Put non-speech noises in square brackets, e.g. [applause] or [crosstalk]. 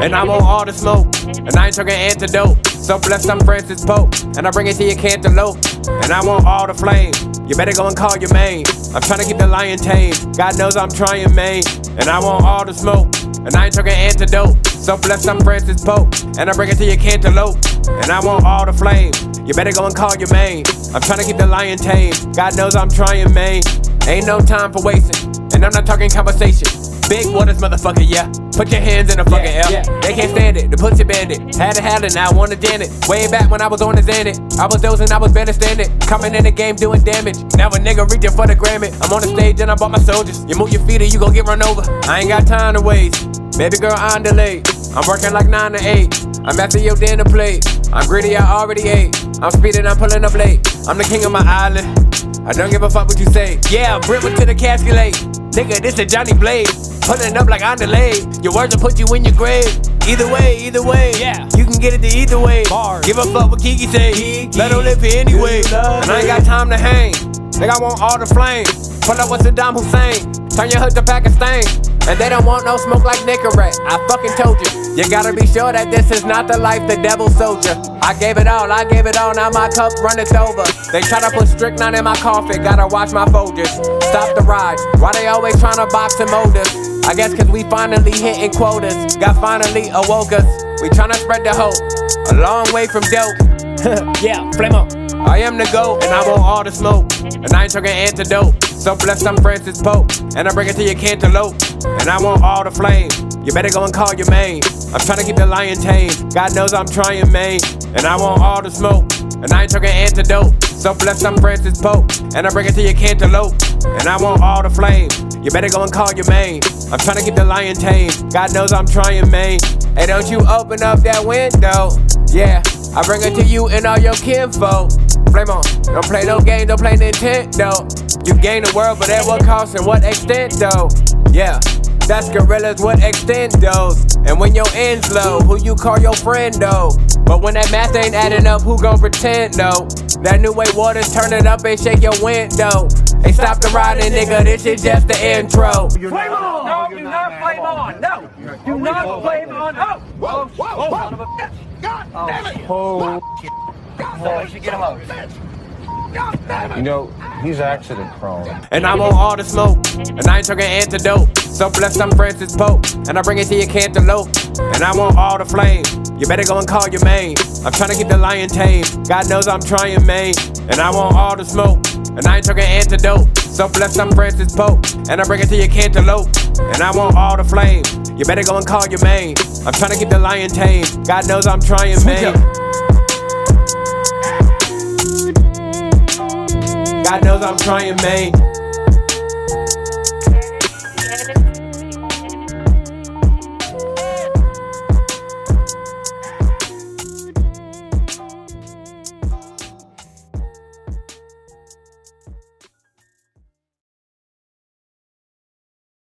And I want all the smoke. And I ain't talking antidote. So blessed I'm Francis Pope. And I bring it to your cantaloupe. And I want all the flame. You better go and call your main. I'm trying to keep the lion tame. God knows I'm trying, man. And I want all the smoke. And I ain't talking antidote. So blessed I'm Francis Pope. And I bring it to your cantaloupe. And I want all the flame. You better go and call your main. I'm trying to keep the lion tame. God knows I'm trying, man. Ain't no time for wasting. And I'm not talking conversation. Big waters, motherfucker, yeah. Put your hands in the fucking air. yeah. They can't stand it. The pussy bandit. Had it, had it, now I wanna damn it. Way back when I was on the Xanax. I was dozing, I was better standing. Coming in the game doing damage. Now a nigga reaching for the Grammy. I'm on the stage and I bought my soldiers. You move your feet or you gon' get run over. I ain't got time to waste. Baby girl, I'm delayed. I'm working like 9 to 8. I'm after your dinner plate. I'm greedy, I already ate. I'm speeding, I'm pulling up late. I'm the king of my island. I don't give a fuck what you say. Yeah, Brit went to the casket late. Nigga, this is Johnny Blade. Pulling up like I'm delayed. Your words will put you in your grave. Either way, either way. Yeah. You can get it to either way. Bars. Give a fuck what Kiki say. Kiki. Let her live here anyway. And I ain't got time to hang. Nigga, I want all the flame. Pull up with Saddam Hussein. Turn your hood to Pakistan. And they don't want no smoke like Nicorette. I fucking told you. You gotta be sure that this is not the life the devil sold you. I gave it all, I gave it all, now my cup runneth over. They try to put strychnine in my coffin, gotta watch my Folgers. Stop the ride, why they always tryna box and mold us? I guess cause we finally hitting quotas. God finally awoke us. We tryna spread the hope. A long way from dope. [laughs] Yeah, flame up. I am the GOAT, and I want all the smoke. And I ain't talking antidote. So blessed I'm Francis Pope. And I bring it to your cantaloupe. And I want all the flame. You better go and call your main. I'm trying to keep the lion tame. God knows I'm trying, man. And I want all the smoke. And I ain't talking antidote. So blessed I'm Francis Pope. And I bring it to your cantaloupe. And I want all the flame. You better go and call your main. I'm trying to keep the lion tame. God knows I'm trying, man. Hey, don't you open up that window. Yeah, I bring it to you and all your kinfolk. Flame on, don't play no game, don't play Nintendo. You gain the world, but at what cost and what extent though? Yeah, that's gorillas, what extent those? And when your ends low, who you call your friend though? But when that math ain't adding up, who gon' pretend though? That new way waters turn it up and shake your window. Hey, stop the riding, nigga, this is just the intro. Flame on! No, do not flame on! No! Do not flame oh, oh, oh, on! Oh! Whoa! Whoa! Son of a bitch! God damn it! Oh, So we should get him out. you know, he's accident prone. And I'm on all the smoke. And I ain't talking antidote. So blessed I'm Francis Pope. And I bring it to your cantaloupe. And I want all the flame. You better go and call your main. I'm trying to keep the lion tame. God knows I'm trying, man. And I want all the smoke. And I ain't talking antidote. So blessed I'm Francis Pope. And I bring it to your cantaloupe. And I want all the flame. You better go and call your main. I'm trying to keep the lion tame. God knows I'm trying, man. God knows I'm trying, man.